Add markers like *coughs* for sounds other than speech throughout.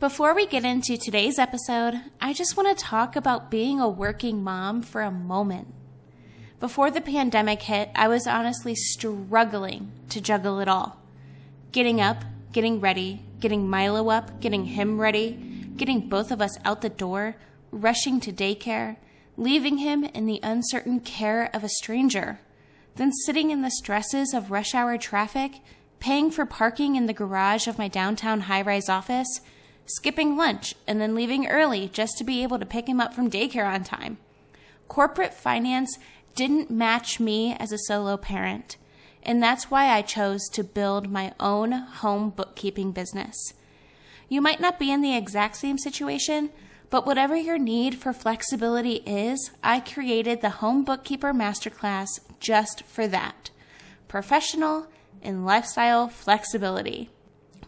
Before we get into today's episode, I just want to talk about being a working mom for a moment. Before the pandemic hit, I was honestly struggling to juggle it all. Getting up, getting ready, getting Milo up, getting him ready, getting both of us out the door, rushing to daycare, leaving him in the uncertain care of a stranger, then sitting in the stresses of rush hour traffic, paying for parking in the garage of my downtown high rise office, skipping lunch, and then leaving early just to be able to pick him up from daycare on time. Corporate finance didn't match me as a solo parent, and that's why I chose to build my own home bookkeeping business. You might not be in the exact same situation, but whatever your need for flexibility is, I created the Home Bookkeeper Masterclass just for that professional and lifestyle flexibility.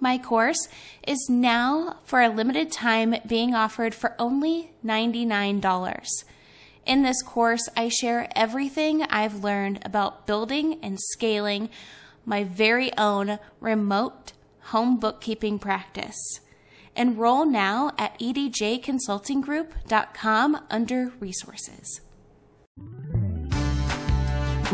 My course is now, for a limited time, being offered for only $99. In this course, I share everything I've learned about building and scaling my very own remote home bookkeeping practice. Enroll now at edjconsultinggroup.com under resources.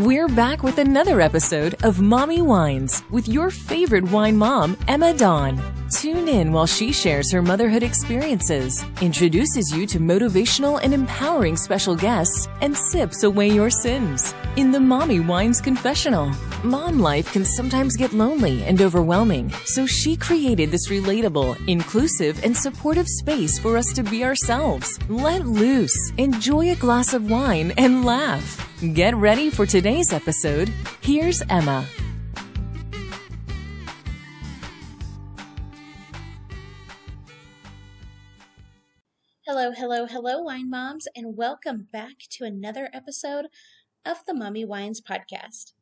We're back with another episode of Mommy Wines with your favorite wine mom, Emma Dawn. Tune in while she shares her motherhood experiences, introduces you to motivational and empowering special guests, and sips away your sins in the Mommy Wines Confessional. Mom life can sometimes get lonely and overwhelming, so she created this relatable, inclusive, and supportive space for us to be ourselves. Let loose, enjoy a glass of wine, and laugh. Get ready for today's episode. Here's Emma. Hello, hello, hello, wine moms, and welcome back to another episode of the Mommy Wines podcast.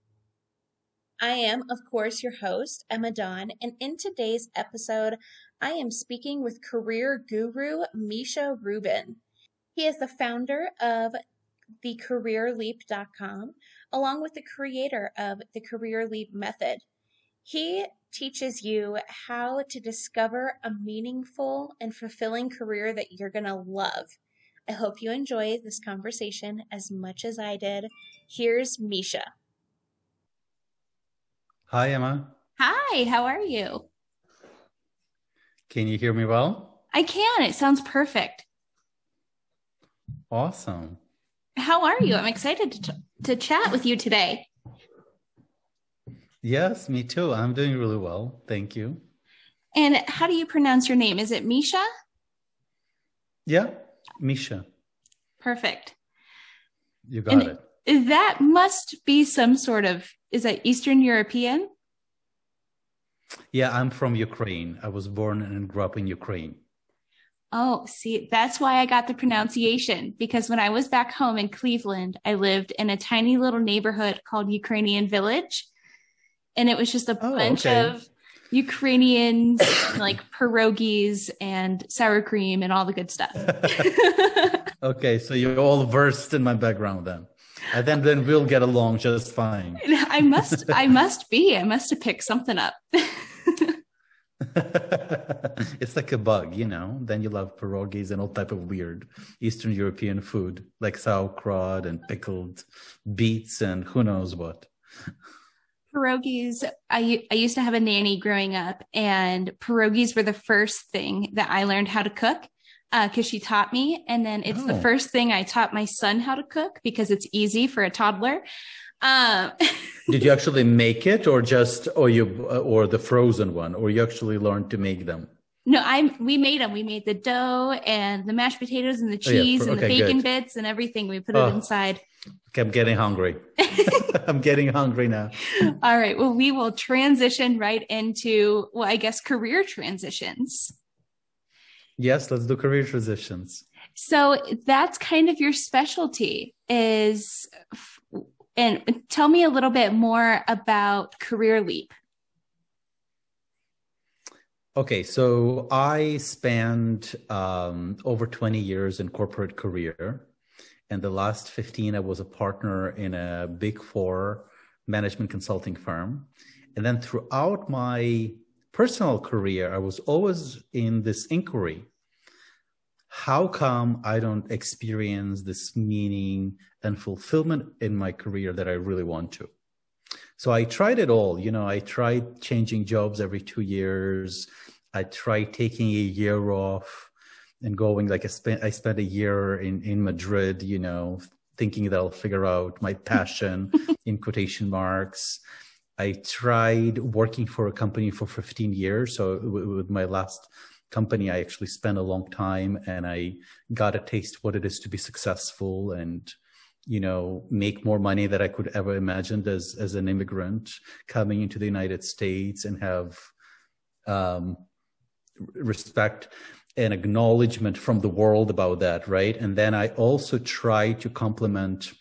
I am, of course, your host, Emma Dawn, and in today's episode, I am speaking with career guru Misha Rubin. He is the founder of thecareerleap.com, along with the creator of the Career Leap Method. He teaches you how to discover a meaningful and fulfilling career that you're going to love. I hope you enjoy this conversation as much as I did. Here's Misha. Hi, Emma. Hi, how are you? Can you hear me well? I can. It sounds perfect. Awesome. How are you? I'm excited to, t- to chat with you today. Yes, me too. I'm doing really well. Thank you. And how do you pronounce your name? Is it Misha? Yeah, Misha. Perfect. You got and it. That must be some sort of is that Eastern European? Yeah, I'm from Ukraine. I was born and grew up in Ukraine. Oh, see, that's why I got the pronunciation because when I was back home in Cleveland, I lived in a tiny little neighborhood called Ukrainian Village. And it was just a oh, bunch okay. of Ukrainians, *coughs* like pierogies and sour cream and all the good stuff. *laughs* okay, so you're all versed in my background then and then then we'll get along just fine. *laughs* I must I must be. I must have picked something up. *laughs* *laughs* it's like a bug, you know. Then you love pierogies and all type of weird Eastern European food, like sauerkraut and pickled beets and who knows what. Pierogies. I I used to have a nanny growing up, and pierogies were the first thing that I learned how to cook because uh, she taught me. And then it's oh. the first thing I taught my son how to cook because it's easy for a toddler. Um, *laughs* Did you actually make it, or just, or you, or the frozen one, or you actually learned to make them? No, I we made them. We made the dough and the mashed potatoes and the cheese oh, yeah. okay, and the bacon good. bits and everything. We put oh. it inside. Okay, I'm getting hungry. *laughs* *laughs* I'm getting hungry now. All right. Well, we will transition right into, well, I guess career transitions. Yes, let's do career transitions. So that's kind of your specialty is and tell me a little bit more about Career Leap. Okay, so I spent um, over 20 years in corporate career. And the last 15, I was a partner in a big four management consulting firm. And then throughout my personal career, I was always in this inquiry. How come I don't experience this meaning and fulfillment in my career that I really want to? So I tried it all. You know, I tried changing jobs every two years. I tried taking a year off and going like I spent I spent a year in in Madrid, you know, thinking that I'll figure out my passion *laughs* in quotation marks. I tried working for a company for 15 years. So with my last company, I actually spent a long time and I got a taste what it is to be successful and you know make more money than I could ever imagined as as an immigrant coming into the United States and have um, respect and acknowledgement from the world about that, right? And then I also try to complement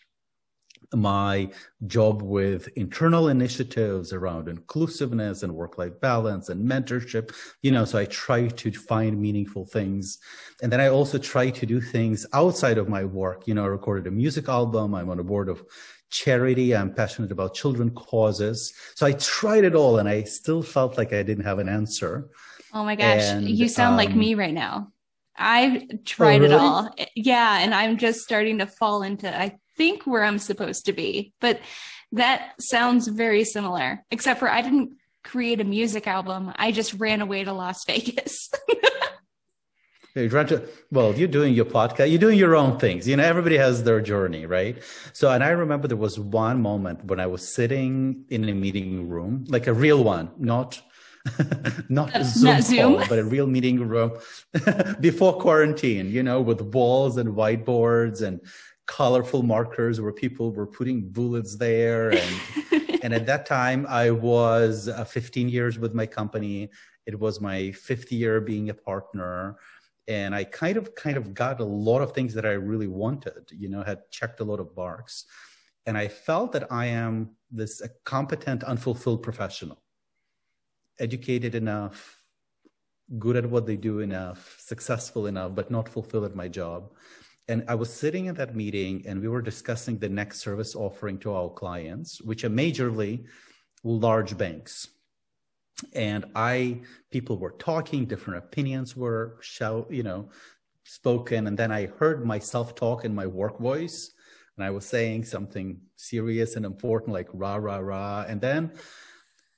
my job with internal initiatives around inclusiveness and work life balance and mentorship you know so i try to find meaningful things. And then i also try to do things outside of my work. You know i recorded a music album. I'm on a board of charity. I'm passionate about children causes. So i tried it all and i still felt like i didn't have an answer. Oh my gosh. And, you sound um, like me right now. I've tried oh, really? it all. Yeah. And I'm just starting to fall into, I think where I'm supposed to be. But that sounds very similar, except for I didn't create a music album. I just ran away to Las Vegas. You're trying to, well, you're doing your podcast, you're doing your own things. You know, everybody has their journey, right? So, and I remember there was one moment when I was sitting in a meeting room, like a real one, not *laughs* not a Zoom, not Zoom. Call, but a real meeting room *laughs* before quarantine, you know, with walls and whiteboards and colorful markers where people were putting bullets there. And *laughs* and at that time i was uh, 15 years with my company. It was my fifth year being a partner. And i kind of kind of got a lot of things that i really wanted you know had checked a lot of marks and i felt that i am this competent unfulfilled professional. Educated enough good at what they do enough successful enough but not fulfilled at my job and I was sitting in that meeting and we were discussing the next service offering to our clients, which are majorly large banks. And I, people were talking, different opinions were shout, you know, spoken. And then I heard myself talk in my work voice and I was saying something serious and important like rah, rah, rah. And then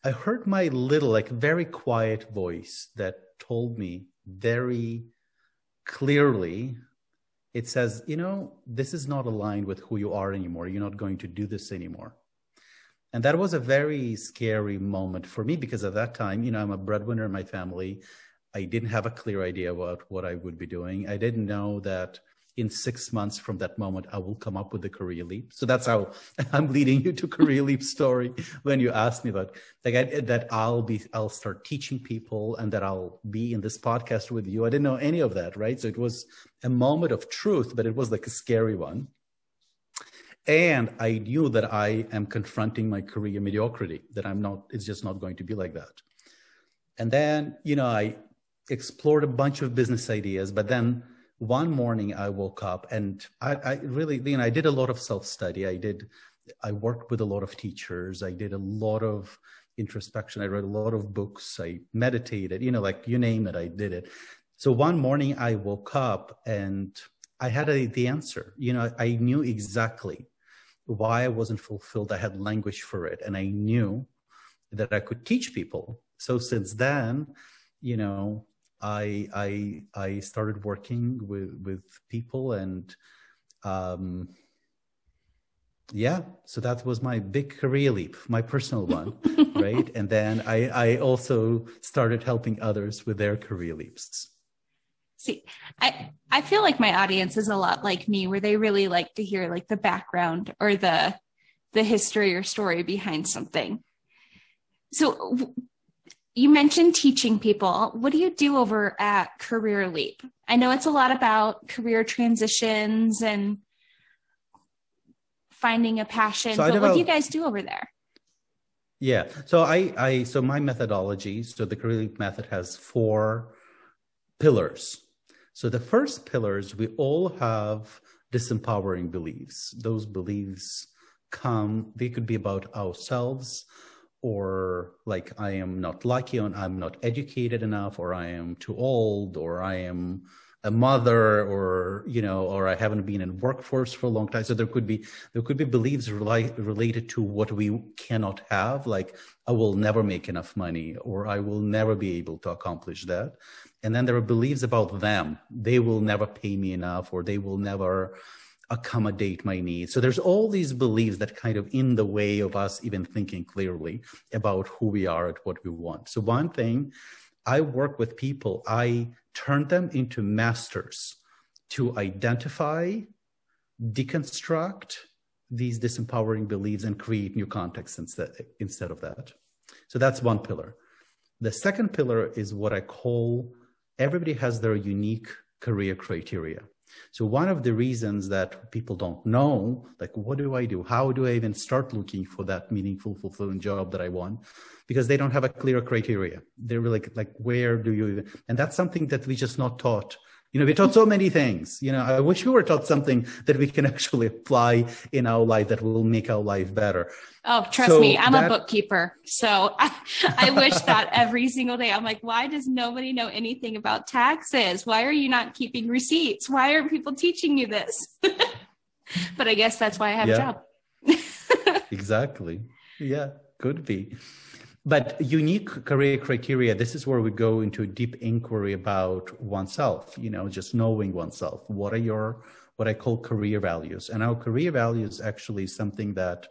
I heard my little, like very quiet voice that told me very clearly it says, you know, this is not aligned with who you are anymore. You're not going to do this anymore. And that was a very scary moment for me because at that time, you know, I'm a breadwinner in my family. I didn't have a clear idea about what I would be doing. I didn't know that in six months from that moment, I will come up with the career leap. So that's how *laughs* I'm leading you to career leap story when you asked me about like I, that I'll be, I'll start teaching people and that I'll be in this podcast with you. I didn't know any of that, right? So it was a moment of truth, but it was like a scary one. And I knew that I am confronting my career mediocrity, that I'm not, it's just not going to be like that. And then, you know, I explored a bunch of business ideas, but then one morning I woke up and I, I really, you know, I did a lot of self study. I did, I worked with a lot of teachers. I did a lot of introspection. I read a lot of books. I meditated, you know, like you name it, I did it. So one morning I woke up and I had a, the answer. You know, I knew exactly why I wasn't fulfilled. I had language for it and I knew that I could teach people. So since then, you know, I I I started working with with people and um, yeah, so that was my big career leap, my personal *laughs* one, right? And then I I also started helping others with their career leaps. See, I I feel like my audience is a lot like me, where they really like to hear like the background or the the history or story behind something. So you mentioned teaching people. What do you do over at Career Leap? I know it's a lot about career transitions and finding a passion, so but what do you guys do over there? Yeah. So I, I, so my methodology, so the Career Leap method has four pillars. So the first pillars, we all have disempowering beliefs. Those beliefs come, they could be about ourselves or like I am not lucky and I'm not educated enough or I am too old or I am a mother or you know or I haven't been in workforce for a long time. So there could be there could be beliefs rela- related to what we cannot have like I will never make enough money or I will never be able to accomplish that. And then there are beliefs about them. They will never pay me enough or they will never accommodate my needs. So there's all these beliefs that kind of in the way of us even thinking clearly about who we are and what we want. So one thing I work with people, I turn them into masters to identify, deconstruct these disempowering beliefs and create new contexts instead, instead of that. So that's one pillar. The second pillar is what I call everybody has their unique career criteria. So one of the reasons that people don't know, like, what do I do? How do I even start looking for that meaningful, fulfilling job that I want? Because they don't have a clear criteria. They're really like, like, where do you even? And that's something that we just not taught you know, we're taught so many things. You know, I wish we were taught something that we can *laughs* actually apply in our life that will make our life better. Oh, trust so me, I'm that, a bookkeeper. So I, *laughs* I wish that every single day. I'm like, why does nobody know anything about taxes? Why are you not keeping receipts? Why aren't people teaching you this? *laughs* but I guess that's why I have yeah. a job. exactly. Yeah, could be. But unique career criteria, this is where we go into a deep inquiry about oneself, you know, just knowing oneself. What are your, what I call career values? And our career values actually something that,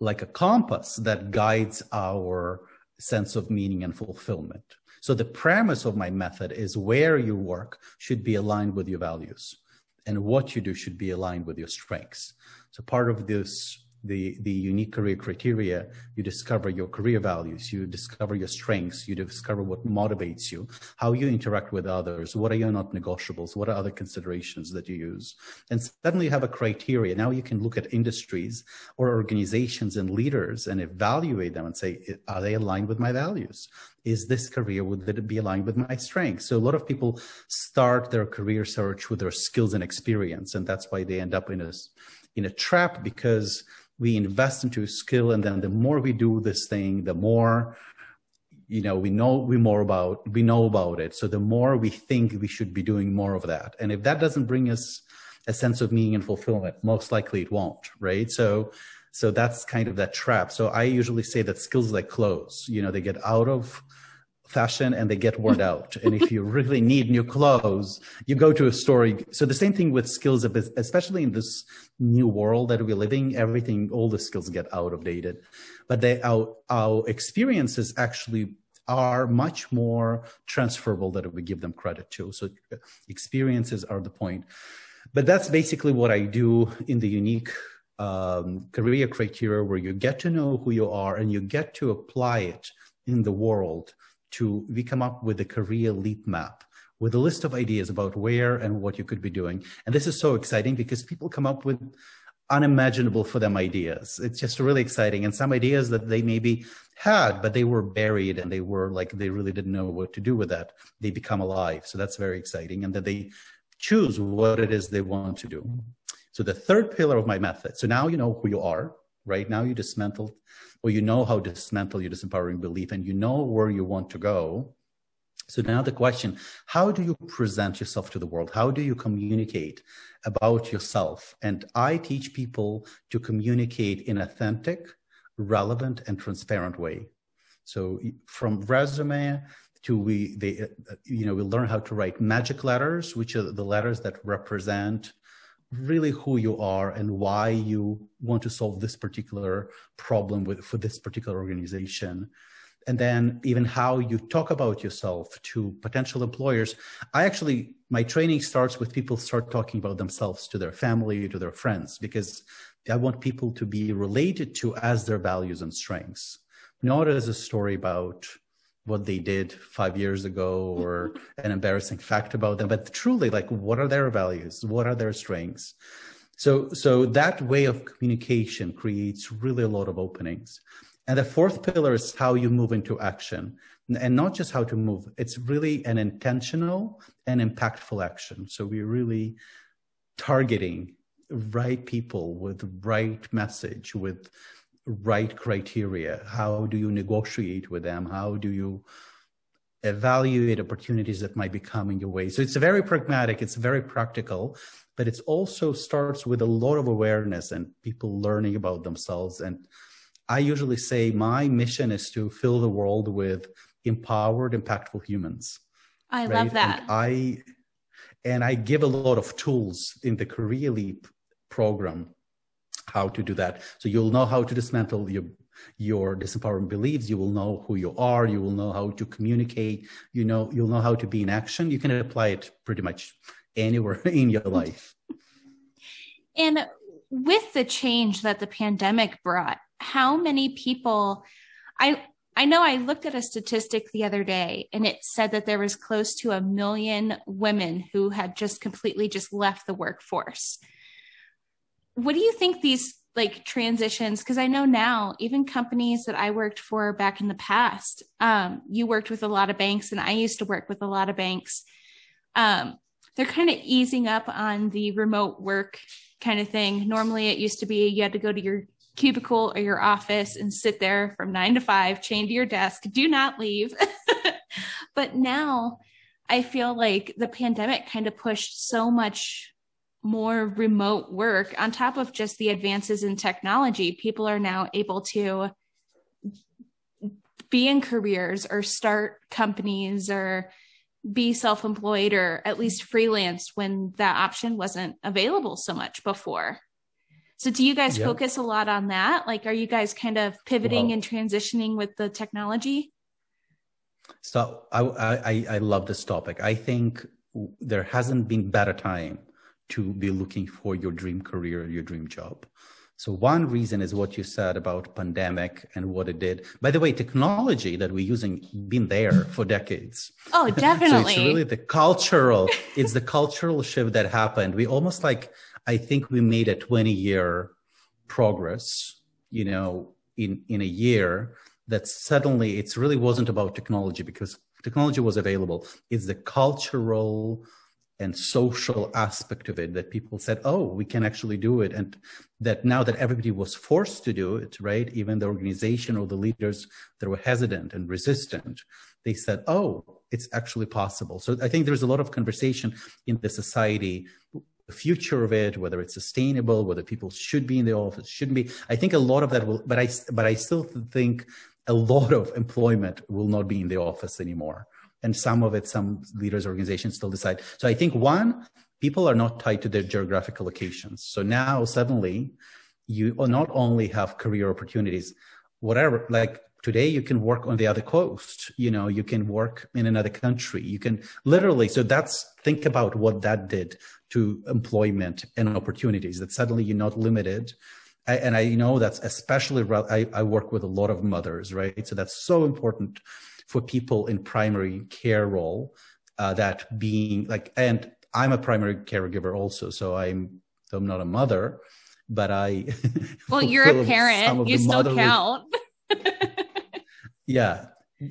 like a compass that guides our sense of meaning and fulfillment. So the premise of my method is where you work should be aligned with your values and what you do should be aligned with your strengths. So part of this the, the unique career criteria, you discover your career values, you discover your strengths, you discover what motivates you, how you interact with others, what are your not negotiables, what are other considerations that you use. And suddenly you have a criteria. Now you can look at industries or organizations and leaders and evaluate them and say, are they aligned with my values? Is this career, would it be aligned with my strengths? So a lot of people start their career search with their skills and experience. And that's why they end up in a, in a trap because we invest into a skill and then the more we do this thing the more you know we know we more about we know about it. So the more we think we should be doing more of that. And if that doesn't bring us a sense of meaning and fulfillment most likely it won't right? So so that's kind of that trap. So i usually say that skills like clothes you know they get out of fashion and they get worn *laughs* out. and if you really need new clothes, you go to a store. So the same thing with skills, especially in this new world that we're living, everything, all the skills get out of dated. But they, our, our experiences actually are much more transferable than we give them credit to. So experiences are the point. But that's basically what I do in the unique um, career criteria where you get to know who you are and you get to apply it in the world to we come up with a career leap map with a list of ideas about where and what you could be doing. And this is so exciting because people come up with unimaginable for them ideas. It's just really exciting. And some ideas that they maybe had, but they were buried and they were like, they really didn't know what to do with that. They become alive. So that's very exciting. And that they choose what it is they want to do. Mm-hmm. So the third pillar of my method. So now you know who you are, right? Now you dismantled or you know how to dismantle your disempowering belief and you know where you want to go. So now the question, how do you present yourself to the world? How do you communicate about yourself? And I teach people to communicate in authentic, relevant, and transparent way. So from resume to we, they, uh, you know, we learn how to write magic letters, which are the letters that represent really who you are and why you want to solve this particular problem with for this particular organization. And then even how you talk about yourself to potential employers. I actually my training starts with people start talking about themselves to their family to their friends because i want people to be related to as their values and strengths not as a story about what they did five years ago or mm-hmm. an embarrassing fact about them, but truly like what are their values? What are their strengths? So, so that way of communication creates really a lot of openings. And the fourth pillar is how you move into action and not just how to move. It's really an intentional and impactful action. So we're really targeting right people with right message, with right criteria? How do you negotiate with them? How do you evaluate opportunities that might be coming your way? So it's very pragmatic, it's very practical, but it also starts with a lot of awareness and people learning about themselves. And I usually say my mission is to fill the world with empowered, impactful humans. I right? love that. And I and I give a lot of tools in the Career Leap program how to do that. So you'll know how to dismantle your your disempowering beliefs. You will know who you are. You will know how to communicate. You know you'll know how to be in action. You can apply it pretty much anywhere *laughs* in your life. And with the change that the pandemic brought, how many people I I know I looked at a statistic the other day and it said that there was close to a million women who had just completely just left the workforce. What do you think these like transitions because I know now even companies that I worked for back in the past um, you worked with a lot of banks and I used to work with a lot of banks um, they're kind of easing up on the remote work kind of thing normally it used to be you had to go to your cubicle or your office and sit there from nine to five, chained to your desk, do not leave. *laughs* but now I feel like the pandemic kind of pushed so much more remote work on top of just the advances in technology. People are now able to be in careers or start companies or be self employed or at least freelance when that option wasn't available so much before. So do you guys yep. focus a lot on that? Like, are you guys kind of pivoting and transitioning with the technology? So I, I, I love this topic. I think there hasn't been better time to be looking for your dream career, your dream job. So one reason is what you said about pandemic and what it did. By the way, technology that we're using been there for decades. *laughs* Oh, definitely. *laughs* so it's really the cultural, *laughs* it's the cultural shift that happened. We almost like I think we made a 20 year progress, you know, in, in a year that suddenly it really wasn't about technology because technology was available. It's the cultural and social aspect of it that people said, oh, we can actually do it. And that now that everybody was forced to do it, right? Even the organization or the leaders that were hesitant and resistant, they said, oh, it's actually possible. So I think there's a lot of conversation in the society the future of it, whether it's sustainable, whether people should be in the office, shouldn't be. I think a lot of that will, but I, but I still think a lot of employment will not be in the office anymore. And some of it, some leaders, organizations still decide. So I think one, people are not tied to their geographical locations. So now suddenly you not only have career opportunities, whatever, like today you can work on the other coast you know you can work in another country you can literally so that's think about what that did to employment and opportunities that suddenly you're not limited I, and i know that's especially I, I work with a lot of mothers right so that's so important for people in primary care role uh, that being like and i'm a primary caregiver also so i'm so i'm not a mother but i well *laughs* you're a *laughs* parent. you still count. *laughs* Yeah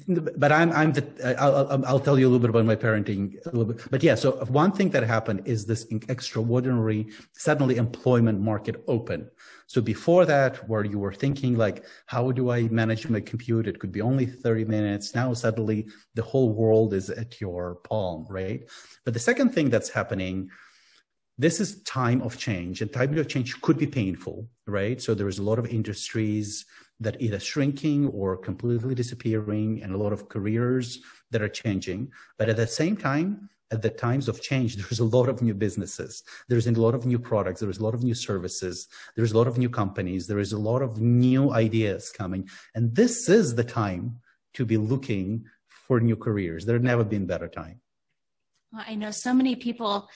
but I'm I'm the I'll, I'll tell you a little bit about my parenting a little bit. But yeah, so one thing that happened is this extraordinary suddenly employment market open. So before that, where you were thinking like, how do I manage my commute? It could be only 30 minutes. Now suddenly the whole world is at your palm, right? But the second thing that's happening this is time of change and time of change could be painful right so there's a lot of industries that either shrinking or completely disappearing and a lot of careers that are changing. But at the same time at the times of change *laughs* there's a lot of new businesses. There's a lot of new products. There's a lot of new services. There's a lot of new companies. There is a lot of new ideas coming. And this is the time to be looking for new careers. There's never been better time. I know so many people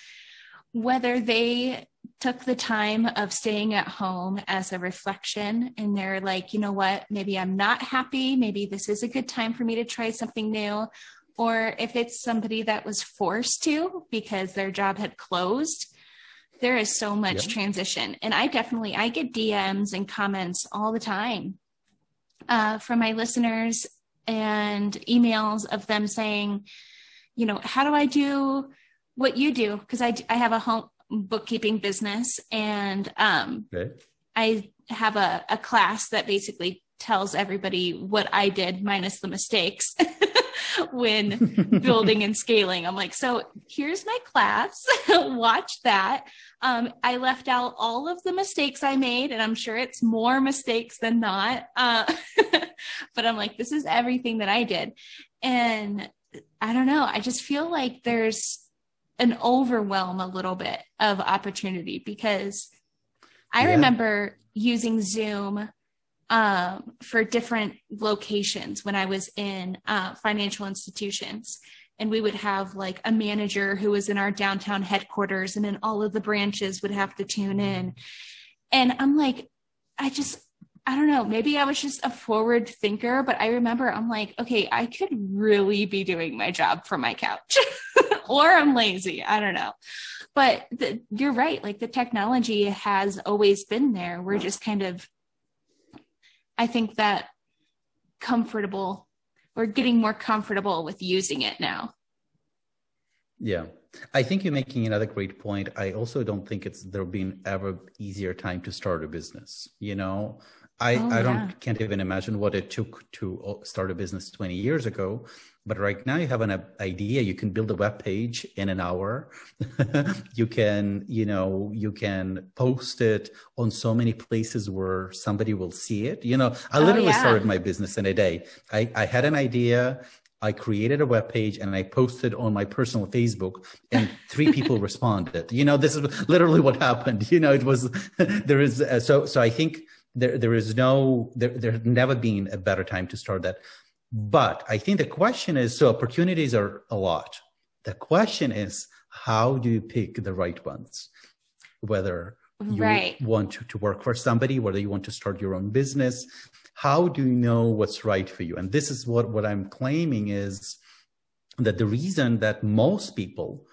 whether they took the time of staying at home as a reflection and they're like, you know what, maybe I'm not happy. Maybe this is a good time for me to try something new. Or if it's somebody that was forced to because their job had closed, there is so much transition. And I definitely, I get DMs and comments all the time uh, from my listeners and emails of them saying, you know, how do I do what you do because I, I have a home bookkeeping business and um, okay. I have a, a class that basically tells everybody what I did minus the mistakes *laughs* when *laughs* building and scaling. I'm like, so here's my class. *laughs* Watch that. Um, I left out all of the mistakes I made, and I'm sure it's more mistakes than not. Uh, but I'm like, this is everything that I did. And I don't know. I just feel like there's an overwhelm a little bit of opportunity because I yeah. remember using Zoom um, for different locations when I was in uh, financial institutions. And we would have like a manager who was in our downtown headquarters, and then all of the branches would have to tune in. And I'm like, I just, I don't know, maybe I was just a forward thinker, but I remember I'm like, okay, I could really be doing my job from my couch, *laughs* or I'm lazy. I don't know. But the, you're right. Like the technology has always been there. We're just kind of I think that comfortable, we're getting more comfortable with using it now. Yeah. I think you're making another great point. I also don't think it's there been ever easier time to start a business. You know, I, oh, I don't yeah. can't even imagine what it took to uh, start a business 20 years ago. But right now you have an idea. You can build a web page in an hour. *laughs* you can, you know, you can post it on so many places where somebody will see it. You know, I oh, literally oh, yeah. started my business in a day. I, I had an idea. I created a web page and I posted on my personal Facebook and three people *laughs* responded. You know, this is literally what happened. You know, it was, *laughs* there is, uh, so, so I think there, there is no, there, there's never been a better time to start that. But I think the question is, so opportunities are a lot. The question is, how do you pick the right ones? Whether you right. want to, to work for somebody, whether you want to start your own business, how do you know what's right for you? And this is what, what I'm claiming is that the reason that most people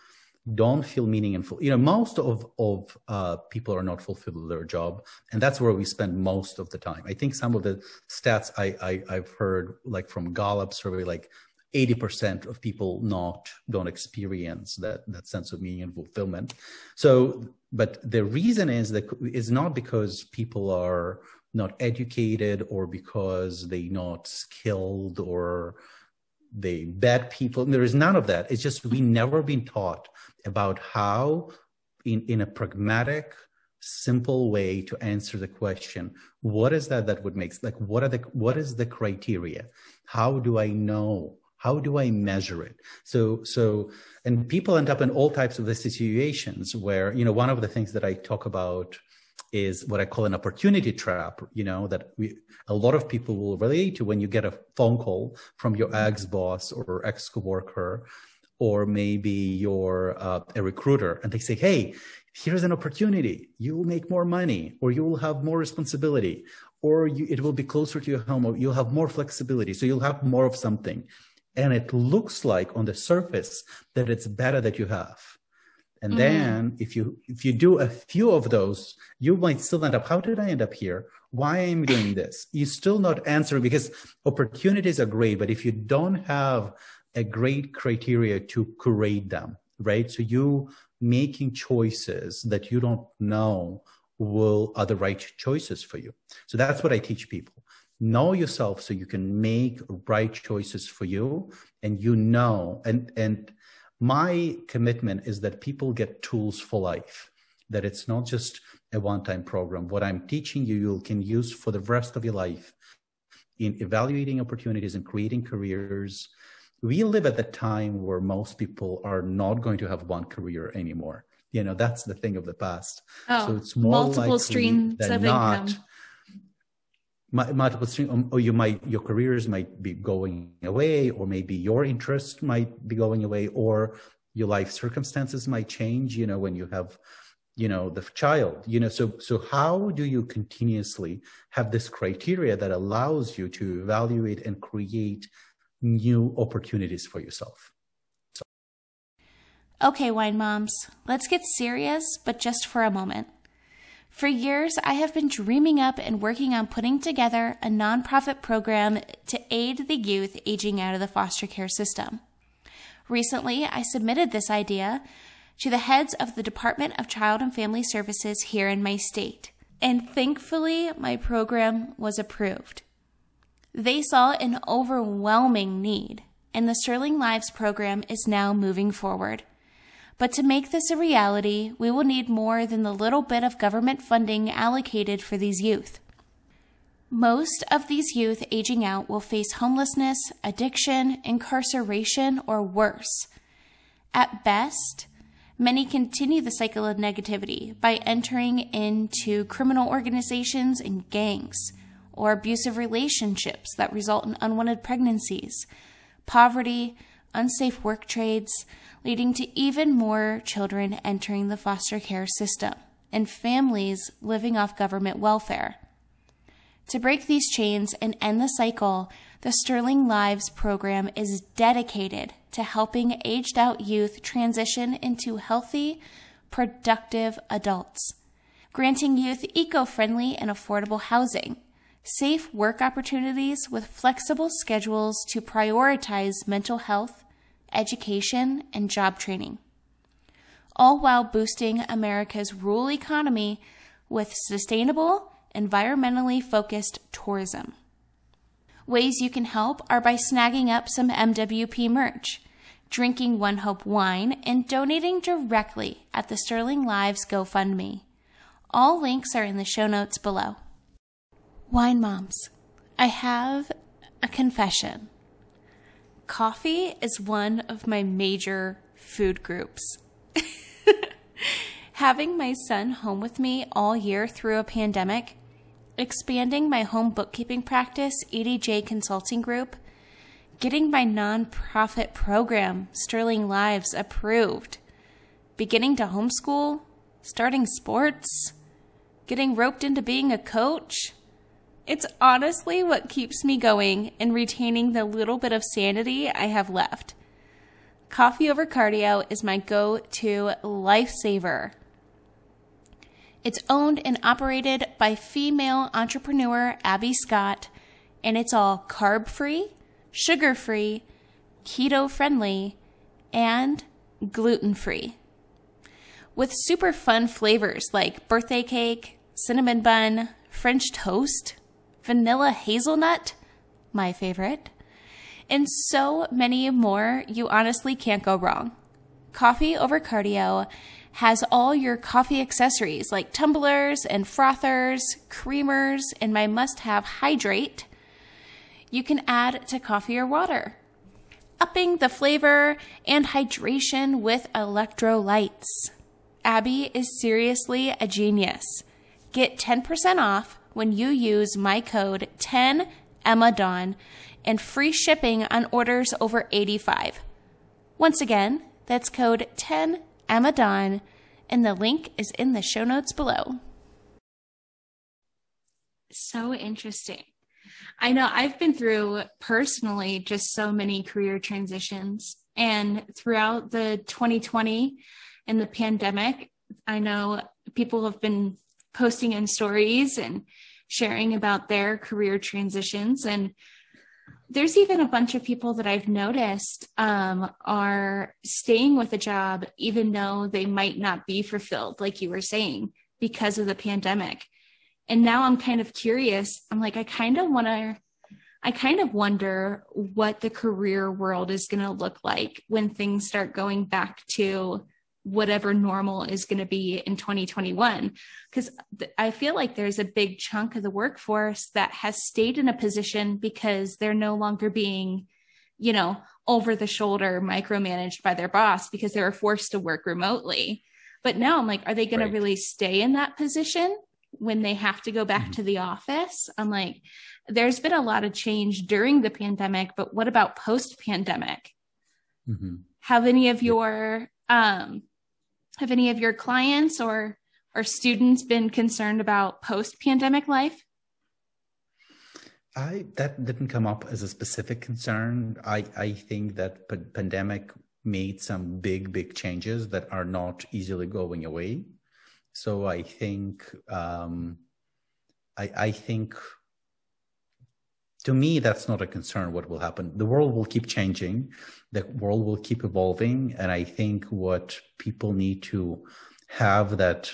don't feel meaningful. You know, most of of uh, people are not fulfilled their job, and that's where we spend most of the time. I think some of the stats I, I I've heard, like from Gallup survey, like 80% of people not don't experience that that sense of meaning and fulfillment so but the reason is that is not because people are not educated or because they not skilled or they bad people. There is none of that. It's just we never been taught about how, in, in a pragmatic, simple way to answer the question what is that that would make like what are the what is the criteria? How do i know? How do i measure it? So so and people end up in all types of the situations where you know one of the things that i talk about is what i call an opportunity trap you know that we a lot of people will relate to when you get a phone call from your ex boss or ex coworker or maybe you're uh, a recruiter and they say, Hey, here's an opportunity. You will make more money or you will have more responsibility or you, it will be closer to your home or you'll have more flexibility. So you'll have more of something. And it looks like on the surface that it's better that you have. And mm-hmm. then if you, if you do a few of those, you might still end up, how did I end up here? Why am I doing this? You still not answering because opportunities are great, but if you don't have a great criteria to curate them, right? So you making choices that you don't know will are the right choices for you. So that's what I teach people. Know yourself so you can make right choices for you and you know and and my commitment is that people get tools for life that it's not just a one-time program what i'm teaching you you can use for the rest of your life in evaluating opportunities and creating careers we live at the time where most people are not going to have one career anymore. You know, that's the thing of the past. Oh, so it's more multiple streams of not, income. Multiple streams, um, or you might, your careers might be going away, or maybe your interest might be going away, or your life circumstances might change, you know, when you have, you know, the child, you know, so, so how do you continuously have this criteria that allows you to evaluate and create new opportunities for yourself. So. Okay, wine moms, let's get serious, but just for a moment. For years, I have been dreaming up and working on putting together a nonprofit program to aid the youth aging out of the foster care system. Recently, I submitted this idea to the heads of the Department of Child and Family Services here in my state, and thankfully, my program was approved. They saw an overwhelming need, and the Sterling Lives program is now moving forward. But to make this a reality, we will need more than the little bit of government funding allocated for these youth. Most of these youth aging out will face homelessness, addiction, incarceration, or worse. At best, many continue the cycle of negativity by entering into criminal organizations and gangs, or abusive relationships that result in unwanted pregnancies, poverty, unsafe work trades, leading to even more children entering the foster care system, and families living off government welfare. To break these chains and end the cycle, the Sterling Lives program is dedicated to helping aged out youth transition into healthy, productive adults, granting youth eco friendly and affordable housing, safe work opportunities with flexible schedules to prioritize mental health, education, and job training, all while boosting America's rural economy with sustainable, environmentally focused tourism. Ways you can help are by snagging up some MWP merch, drinking One Hope wine, and donating directly at the Sterling Lives GoFundMe. All links are in the show notes below. Wine Moms, I have a confession. Coffee is one of my major food groups. *laughs* Having my son home with me all year through a pandemic expanding my home bookkeeping practice, EDJ Consulting Group, getting my nonprofit program, Sterling Lives, approved, beginning to homeschool, starting sports, getting roped into being a coach. It's honestly what keeps me going and retaining the little bit of sanity I have left. Coffee over cardio is my go to lifesaver. It's owned and operated by female entrepreneur Abby Scott, and it's all carb free, sugar free, keto friendly, and gluten free. With super fun flavors like birthday cake, cinnamon bun, French toast, vanilla hazelnut, my favorite, and so many more, you honestly can't go wrong. Coffee over cardio has all your coffee accessories like tumblers and frothers, creamers, and my must have hydrate. You can add to coffee or water, upping the flavor and hydration with electrolytes. Abby is seriously a genius. Get 10% off when you use my code 10EMMADAWN and free shipping on orders over 85. Once again, that's code 10 Emma Dawn, and the link is in the show notes below. So interesting. I know I've been through personally just so many career transitions. And throughout the 2020 and the pandemic, I know people have been posting in stories and sharing about their career transitions. And there's even a bunch of people that I've noticed um, are staying with a job even though they might not be fulfilled, like you were saying, because of the pandemic. And now I'm kind of curious. I'm like, I kind of want to, I kind of wonder what the career world is going to look like when things start going back to whatever normal is going to be in 2021 because th- i feel like there's a big chunk of the workforce that has stayed in a position because they're no longer being you know over the shoulder micromanaged by their boss because they were forced to work remotely but now i'm like are they going right. to really stay in that position when they have to go back mm-hmm. to the office i'm like there's been a lot of change during the pandemic but what about post pandemic mm-hmm. have any of your um have any of your clients or or students been concerned about post pandemic life? I that didn't come up as a specific concern. I I think that p- pandemic made some big big changes that are not easily going away. So I think um, I I think to me that's not a concern. What will happen? The world will keep changing the world will keep evolving. And I think what people need to have that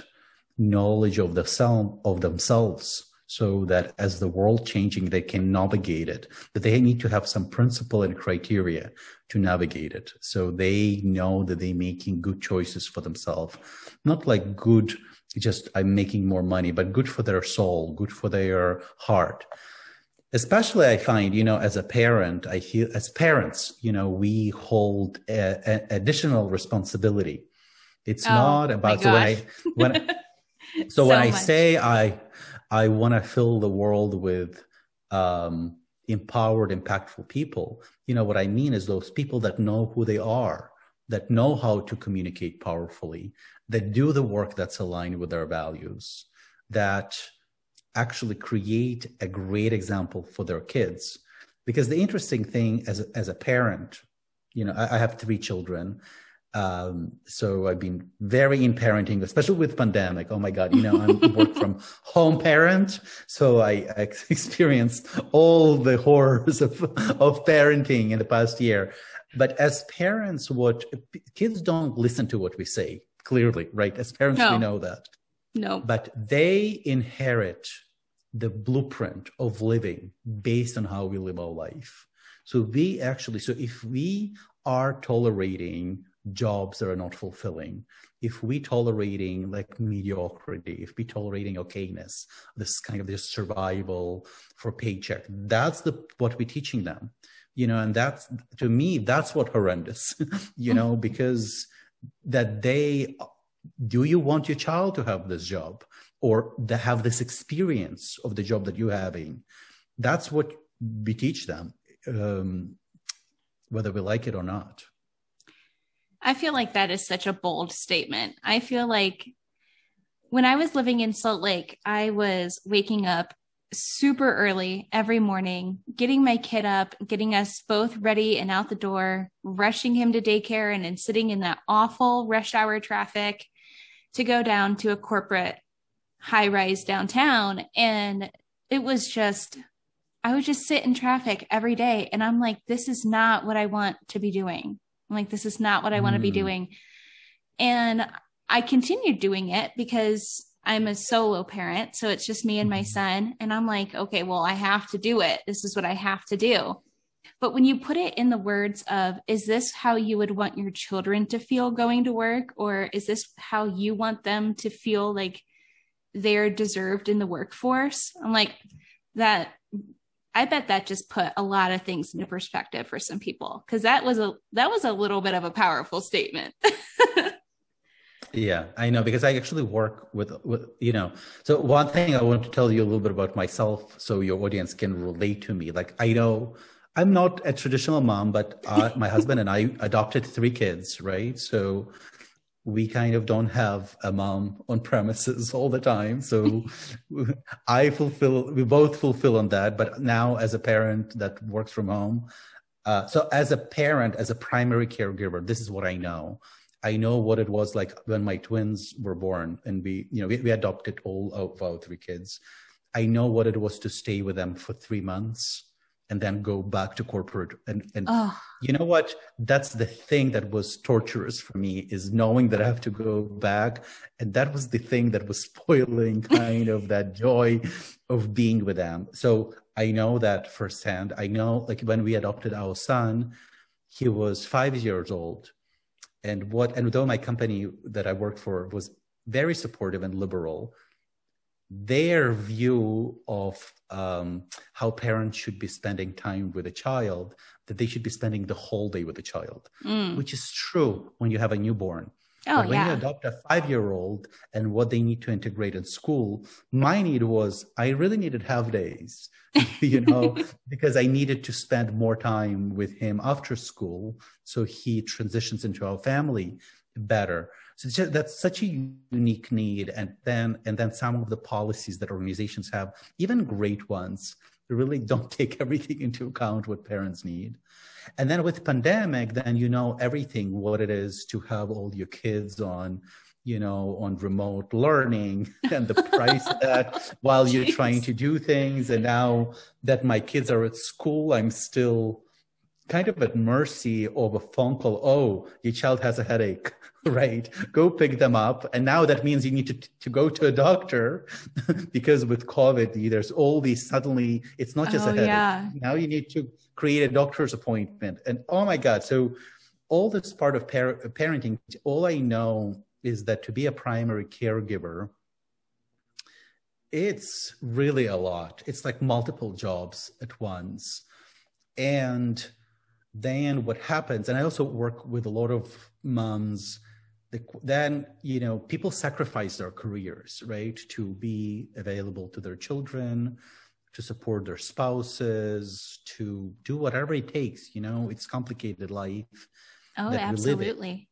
knowledge of the self of themselves so that as the world changing they can navigate it that they need to have some principle and criteria to navigate it so they know that they're making good choices for themselves not like good just i'm making more money but good for their soul good for their heart especially i find you know as a parent i feel as parents you know we hold a, a additional responsibility it's oh, not about *laughs* *laughs* so when i when so, so when i say i I want to fill the world with um, empowered, impactful people. You know, what I mean is those people that know who they are, that know how to communicate powerfully, that do the work that's aligned with their values, that actually create a great example for their kids. Because the interesting thing as a, as a parent, you know, I, I have three children um, so I've been very in parenting, especially with pandemic. Oh my God, you know, I'm work from *laughs* home parent. So I, I *laughs* experienced all the horrors of, of parenting in the past year. But as parents, what kids don't listen to what we say clearly, right? As parents, no. we know that. No. But they inherit the blueprint of living based on how we live our life. So we actually, so if we are tolerating jobs that are not fulfilling, if we tolerating like mediocrity, if we tolerating okayness, this kind of this survival for paycheck, that's the what we're teaching them, you know, and that's to me that's what horrendous, *laughs* you know, because that they do you want your child to have this job or have this experience of the job that you're having? That's what we teach them, um, whether we like it or not. I feel like that is such a bold statement. I feel like when I was living in Salt Lake, I was waking up super early every morning, getting my kid up, getting us both ready and out the door, rushing him to daycare, and then sitting in that awful rush hour traffic to go down to a corporate high rise downtown. And it was just, I would just sit in traffic every day. And I'm like, this is not what I want to be doing. I'm like, this is not what I want to mm. be doing. And I continued doing it because I'm a solo parent. So it's just me and my mm-hmm. son. And I'm like, okay, well, I have to do it. This is what I have to do. But when you put it in the words of, is this how you would want your children to feel going to work? Or is this how you want them to feel like they're deserved in the workforce? I'm like, that I bet that just put a lot of things into perspective for some people because that was a that was a little bit of a powerful statement. *laughs* yeah, I know because I actually work with with you know. So one thing I want to tell you a little bit about myself, so your audience can relate to me. Like I know I'm not a traditional mom, but uh, my husband and I adopted three kids, right? So we kind of don't have a mom on premises *laughs* all the time. So *laughs* I fulfill, we both fulfill on that. But now, as a parent that works from home, uh, so as a parent, as a primary caregiver, this is what I know. I know what it was like when my twins were born, and we, you know, we, we adopted all of our three kids. I know what it was to stay with them for three months and then go back to corporate. And and oh. you know what? That's the thing that was torturous for me is knowing that i have to go back. And that was the thing that was *laughs* spoiling kind of that joy of being with them. So i know that firsthand. I know like when we adopted our son he was 5 years old. And what and though my company that i worked for was very supportive and liberal their view of um, how parents should be spending time with a child that they should be spending the whole day with a child mm. which is true when you have a newborn oh, but when yeah. you adopt a five year old and what they need to integrate in school my need was i really needed half days *laughs* you know because i needed to spend more time with him after school so he transitions into our family better so just, that's such a unique need. And then, and then some of the policies that organizations have, even great ones, really *laughs* don't take everything into account what parents need. And then with pandemic, then you know everything, what it is to have all your kids on, you know, on remote learning *laughs* and the price *laughs* that while you're trying to do things. And now that my kids are at school, I'm still kind of at mercy of a phone call. Oh, your child has a headache, *laughs* right? Go pick them up. And now that means you need to, to go to a doctor *laughs* because with COVID, there's all these suddenly, it's not just Oh, a headache. yeah. Now you need to create a doctor's appointment. And oh my God. So all this part of par- parenting, all I know is that to be a primary caregiver, it's really a lot. It's like multiple jobs at once. And then what happens, and I also work with a lot of moms, the, then, you know, people sacrifice their careers, right, to be available to their children, to support their spouses, to do whatever it takes. You know, it's complicated life. Oh, that we live in. absolutely.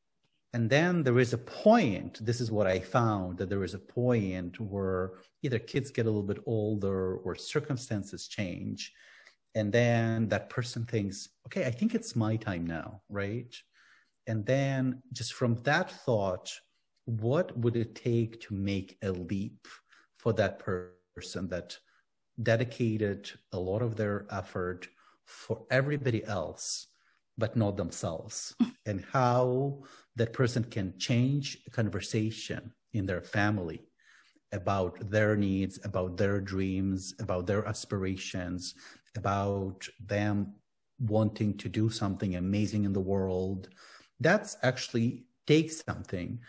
And then there is a point, this is what I found, that there is a point where either kids get a little bit older or circumstances change. And then that person thinks, okay, I think it's my time now, right? And then just from that thought, what would it take to make a leap for that person that dedicated a lot of their effort for everybody else, but not themselves? *laughs* and how that person can change a conversation in their family about their needs, about their dreams, about their aspirations, about them wanting to do something amazing in the world. That's actually takes something.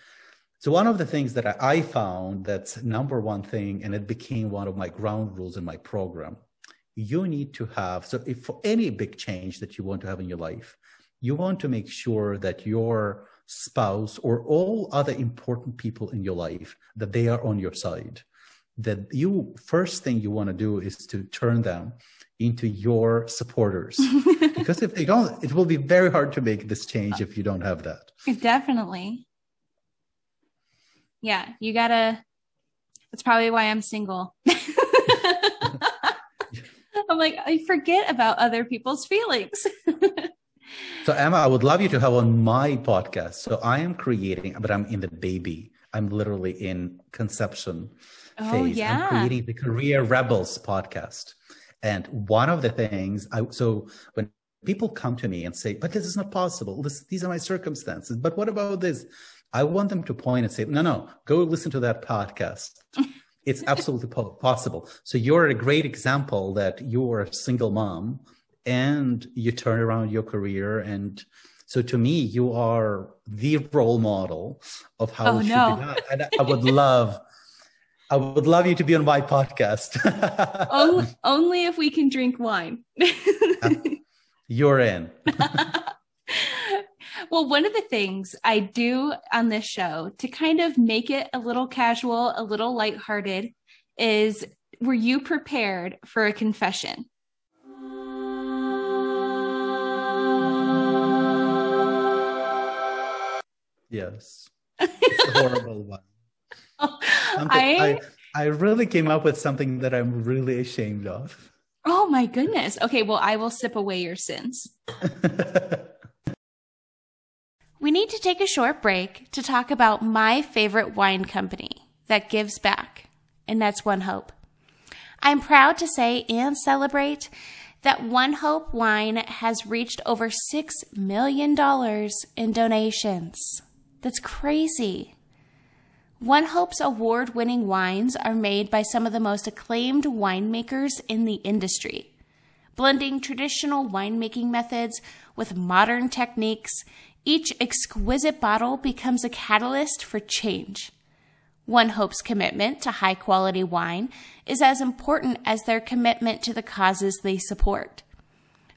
So one of the things that I found that's number one thing, and it became one of my ground rules in my program, you need to have, so if for any big change that you want to have in your life, you want to make sure that your spouse or all other important people in your life that they are on your side that you first thing you want to do is to turn them into your supporters *laughs* because if they don't it will be very hard to make this change if you don't have that Definitely. Yeah, you gotta. That's probably why I'm single. *laughs* I'm like, I forget about other people's feelings. *laughs* so emma i would love you to have on my podcast so i am creating but i'm in the baby i'm literally in conception Oh, phase yeah. i'm creating the career rebels podcast and one of the things i so when people come to me and say but this is not possible. This, these are my circumstances. But what about this? I want them to point and say no no go listen to that podcast. *laughs* It's absolutely po- possible. So you're a great example that you're a single mom and you turn around your career and so to me you are the role model of how Oh, it should no. be done. And i would love i would love you to be on my podcast. *laughs* Only, only if we can drink wine. you're in. *laughs* Well, one of the things I do on this show to kind of make it a little casual, a little lighthearted, is were you prepared for a confession? yes. It's a horrible one. Something- *laughs* I, I, I really came up with something that i'm really ashamed of oh my goodness. Okay, well, I will sip away your sins. *laughs* We need to take a short break to talk about my favorite wine company that gives back, and that's One Hope. I'm proud to say and celebrate that One Hope Wine has reached over $6 million in donations. That's crazy. One Hope's award winning wines are made by some of the most acclaimed winemakers in the industry blending traditional winemaking methods with modern techniques, each exquisite bottle becomes a catalyst for change. One Hope's commitment to high quality wine is as important as their commitment to the causes they support.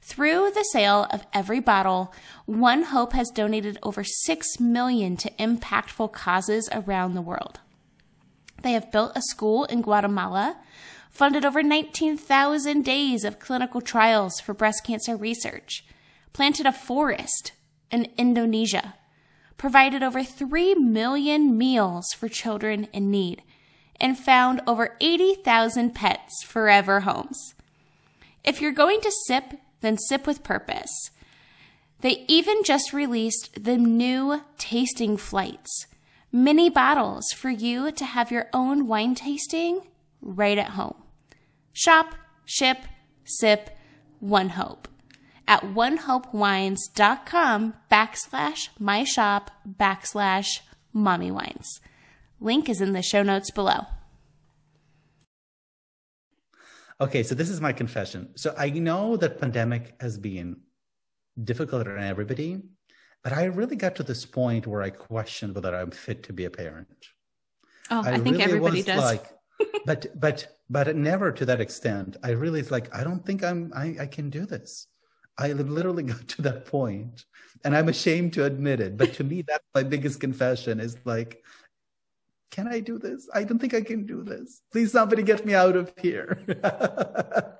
Through the sale of every bottle, One Hope has donated over 6 million to impactful causes around the world. They have built a school in Guatemala, funded over 19,000 days of clinical trials for breast cancer research, planted a forest in Indonesia, provided over 3 million meals for children in need, and found over 80,000 pets forever homes. If you're going to sip, then sip with purpose. They even just released the new tasting flights, mini bottles for you to have your own wine tasting right at home. Shop, ship, sip, One Hope at onehopewines.com backslash my shop backslash mommy wines. Link is in the show notes below. Okay, so this is my confession. So I know that pandemic has been difficult on everybody, but I really got to this point where I questioned whether I'm fit to be a parent. Oh, I, I think really everybody does. Like, *laughs* but but but never to that extent. I really like. I don't think I'm. I, I can do this. I literally *laughs* got to that point, and I'm ashamed to admit it. But to me, that's my biggest confession. Is like can I do this? I don't think I can do this. Please, somebody get me out of here. *laughs*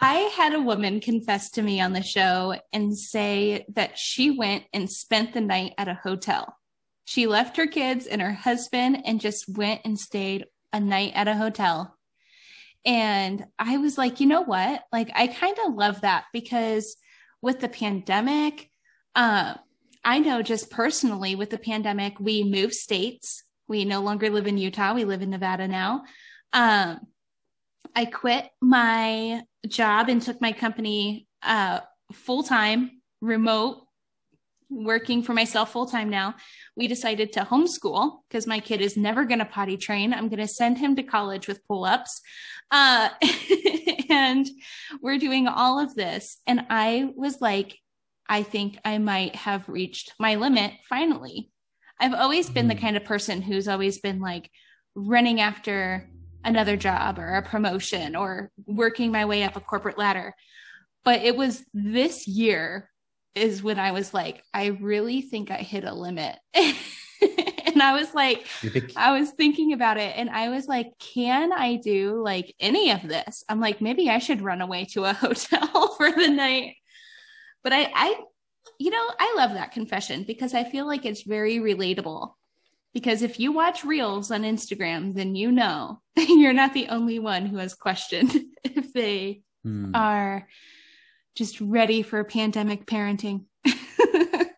I had a woman confess to me on the show and say that she went and spent the night at a hotel. She left her kids and her husband and just went and stayed a night at a hotel. And I was like, you know what? Like, I kind of love that because with the pandemic, uh, I know just personally with the pandemic, we moved states we no longer live in Utah. We live in Nevada now. Um, I quit my job and took my company uh, full time, remote, working for myself full time now. We decided to homeschool because my kid is never going to potty train. I'm going to send him to college with pull ups. Uh, *laughs* and we're doing all of this. And I was like, I think I might have reached my limit finally. I've always been the mm-hmm. kind of person who's always been like running after another job or a promotion or working my way up a corporate ladder. But it was this year is when I was like, I really think I hit a limit. *laughs* and I was like, I was thinking about it and I was like, can I do like any of this? I'm like, maybe I should run away to a *laughs* hotel for the night. But I, I you know, I love that confession because I feel like it's very relatable. Because if you watch reels on Instagram, then you know *laughs* you're not the only one who has questioned *laughs* if they hmm. are just ready for pandemic parenting. *laughs*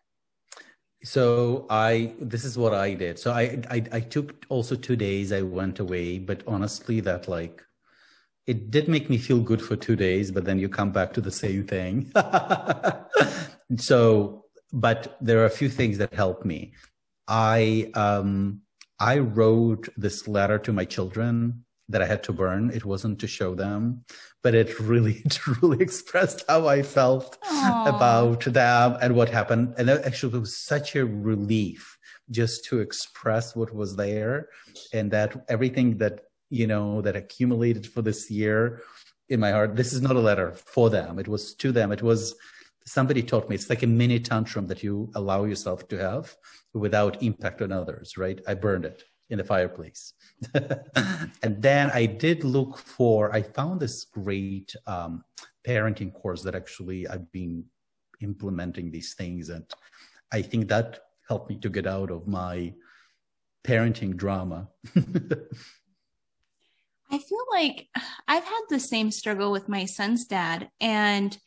so I this is what I did. So I, I I took also two days I went away, but honestly that like it did make me feel good for two days, but then you come back to the same thing. *laughs* so, but there are a few things that helped me. I um, I wrote this letter to my children that I had to burn. It wasn't to show them, but it really, *laughs* truly expressed how I felt Aww. about them and what happened. And that actually, it was such a relief just to express what was there and that everything that you know, that accumulated for this year in my heart. This is not a letter for them. It was to them. It was somebody taught me it's like a mini tantrum that you allow yourself to have without impact on others, right? I burned it in the fireplace. *laughs* and then I did look for, I found this great um, parenting course that actually I've been implementing these things. And I think that helped me to get out of my parenting drama. *laughs* I feel like I've had the same struggle with my son's dad. And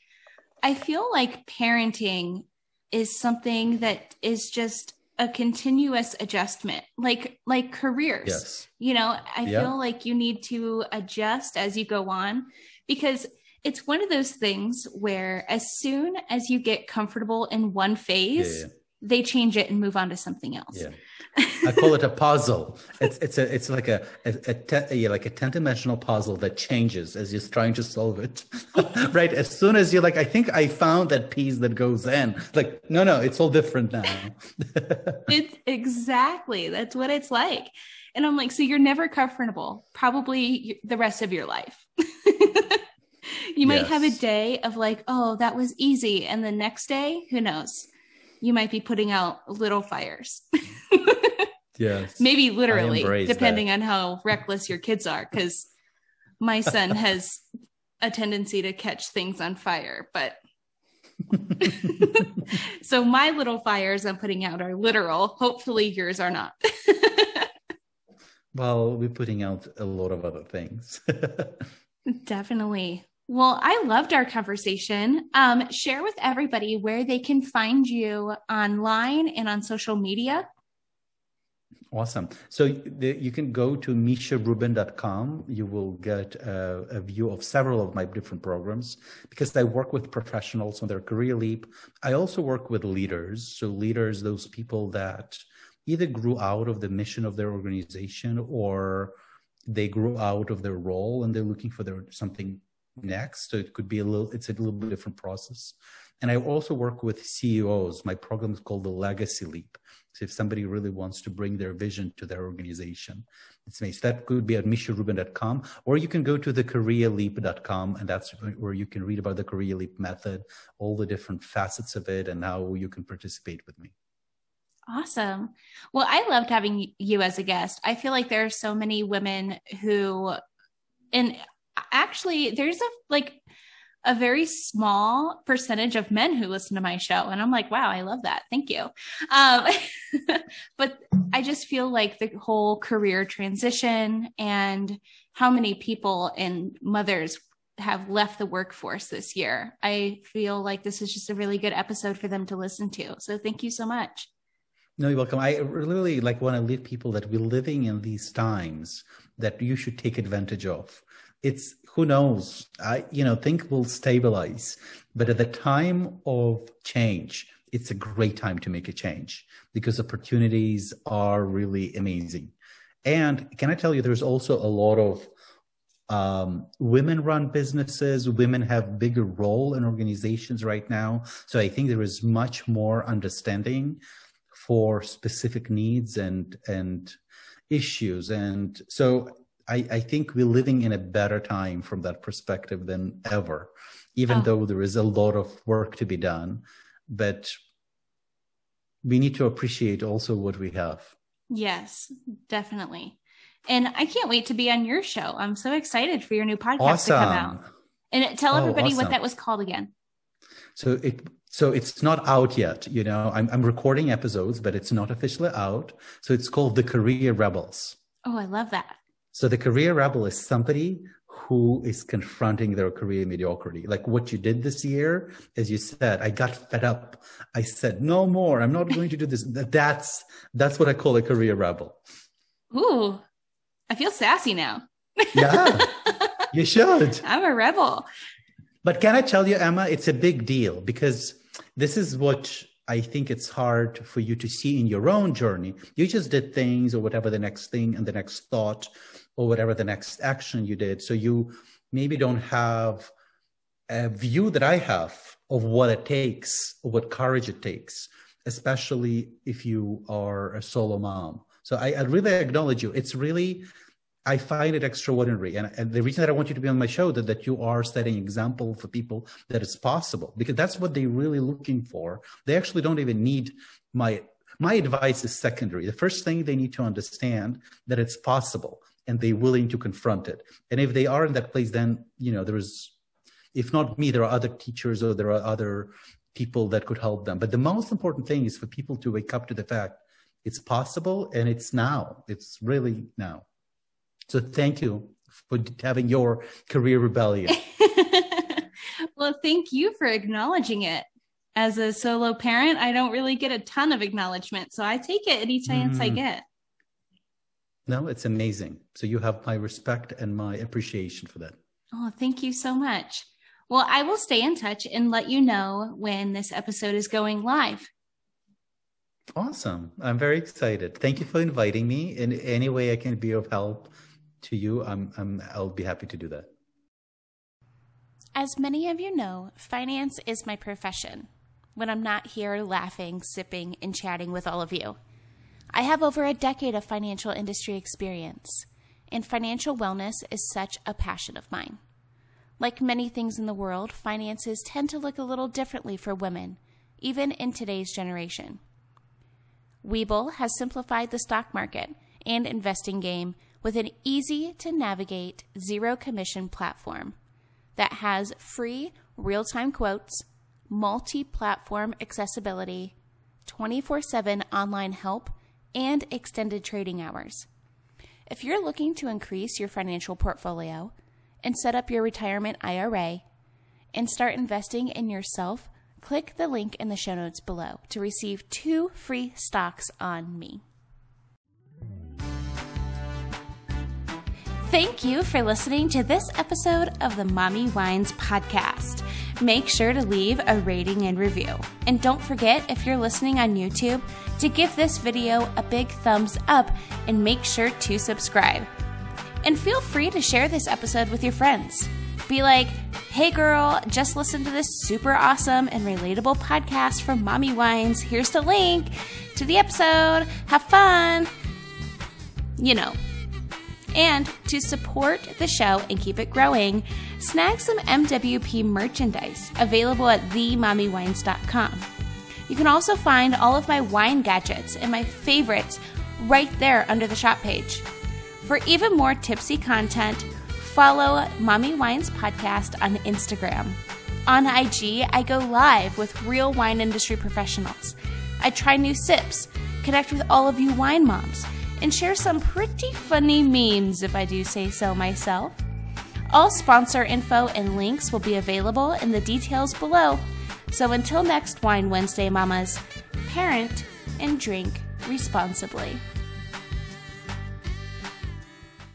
I feel like parenting is something that is just a continuous adjustment like like careers yes. you know i yeah. feel like you need to adjust as you go on because it's one of those things where as soon as you get comfortable in one phase yeah, yeah. They change it and move on to something else Yeah. I call it a puzzle. It's it's a it's like a, a, a, te- a like a ten dimensional puzzle that changes as you're trying to solve it. *laughs* right. As soon as you're like, I think I found that piece that goes in. like, no, no, it's all different now. *laughs* it's exactly that's what it's like. And I'm like, so you're never comfortable, probably the rest of your life. *laughs* you might yes. have a day of like, oh, that was easy, and the next day, who knows? You might be putting out little fires. *laughs* Yes. Maybe literally, depending that. on how reckless your kids are, because my son *laughs* has a tendency to catch things on fire. But *laughs* so my little fires I'm putting out are literal. Hopefully, yours are not. well, we're putting out a lot of other things. Definitely. Well, I loved our conversation. Um, share with everybody where they can find you online and on social media. Awesome. So the, you can go to misharubin.com. You will get a, a, view of several of my different programs because I work with professionals on their career leap. I also work with leaders. So leaders, those people that either grew out of the mission of their organization or they grew out of their role and they're looking for their something Mm-hmm. next. So it could be a little, it's a little bit different process. And I also work with CEOs. My program is called the Legacy Leap. So if somebody really wants to bring their vision to their organization, it's nice. That could be at misharubin.com, or you can go to the careerleap.com, and that's where you can read about the career leap method, all the different facets of it, and how you can participate with me. Awesome. Well, I loved having you as a guest. I feel like there are so many women who, and actually, there's a like a very small percentage of men who listen to my show. And I'm like, wow, I love that. Thank you. Um, *laughs* but I just feel like the whole career transition and how many people and mothers have left the workforce this year. I feel like this is just a really good episode for them to listen to. So thank you so much. No, you're welcome. I really like want to leave people that we're living in these times that you should take advantage of it's who knows? I you know think will stabilize. But at the time of change it's a great time to make a change because opportunities are really amazing. And can i tell you there's also a lot of um, women run businesses. Women have bigger role in organizations right now. So i think there is much more understanding for specific needs and and issues. And so I, I think we're living in a better time from that perspective than ever, even oh. though there is a lot of work to be done. But we need to appreciate also what we have. Yes, definitely. And I can't wait to be on your show. I'm so excited for your new podcast awesome. to come out. And tell oh, everybody awesome. what that was called again. So it so it's not out yet. You know, I'm I'm recording episodes, but it's not officially out. So it's called The Career Rebels. Oh, I love that. So the career rebel is somebody who is confronting their career mediocrity. Like what you did this year, as you said, I got fed up. I said, no more. I'm not going to do this. That's, that's what I call a career rebel. Ooh, I feel sassy now. yeah, you should. *laughs* I'm a rebel. But can I tell you, Emma, it's a big deal because this is what I think it's hard for you to see in your own journey. You just did things or whatever the next thing and the next thought or whatever the next action you did. So you maybe don't have a view that I have of what it takes, or what courage it takes, especially if you are a solo mom. So I, I really acknowledge you. It's really, I find it extraordinary. And, and, the reason that I want you to be on my show that, that you are setting example for people that it's possible because that's what they're really looking for. They actually don't even need my my advice is secondary. The first thing they need to understand that it's possible and they're willing to confront it. And if they are in that place, then, you know, there is, if not me, there are other teachers or there are other people that could help them. But the most important thing is for people to wake up to the fact it's possible and it's now. It's really now. So thank you for having your career rebellion. *laughs* *laughs* well, thank you for acknowledging it. As a solo parent, I don't really get a ton of acknowledgement. So I take it any chance mm. I get. No, it's amazing. So you have my respect and my appreciation for that. Oh, thank you so much. Well, I will stay in touch and let you know when this episode is going live. Awesome. I'm very excited. Thank you for inviting me. In any way I can be of help to you, I'm, I'm I'll be happy to do that. As many of you know, finance is my profession. When I'm not here laughing, sipping, and chatting with all of you. I have over a decade of financial industry experience, and financial wellness is such a passion of mine. Like many things in the world, finances tend to look a little differently for women, even in today's generation. Webull has simplified the stock market and investing game with an easy to navigate zero commission platform that has free real time quotes, multi platform accessibility, 24 7 online help, and extended trading hours. If you're looking to increase your financial portfolio and set up your retirement IRA and start investing in yourself, click the link in the show notes below to receive two free stocks on me. Thank you for listening to this episode of the Mommy Wines podcast. Make sure to leave a rating and review. And don't forget, if you're listening on YouTube, to give this video a big thumbs up and make sure to subscribe. And feel free to share this episode with your friends. Be like, hey girl, just listen to this super awesome and relatable podcast from Mommy Wines. Here's the link to the episode. Have fun. You know. And to support the show and keep it growing, snag some MWP merchandise available at themommywines.com. You can also find all of my wine gadgets and my favorites right there under the shop page. For even more tipsy content, follow Mommy Wines Podcast on Instagram. On IG, I go live with real wine industry professionals. I try new sips, connect with all of you wine moms, and share some pretty funny memes if I do say so myself. All sponsor info and links will be available in the details below. So until next Wine Wednesday, mamas, parent and drink responsibly.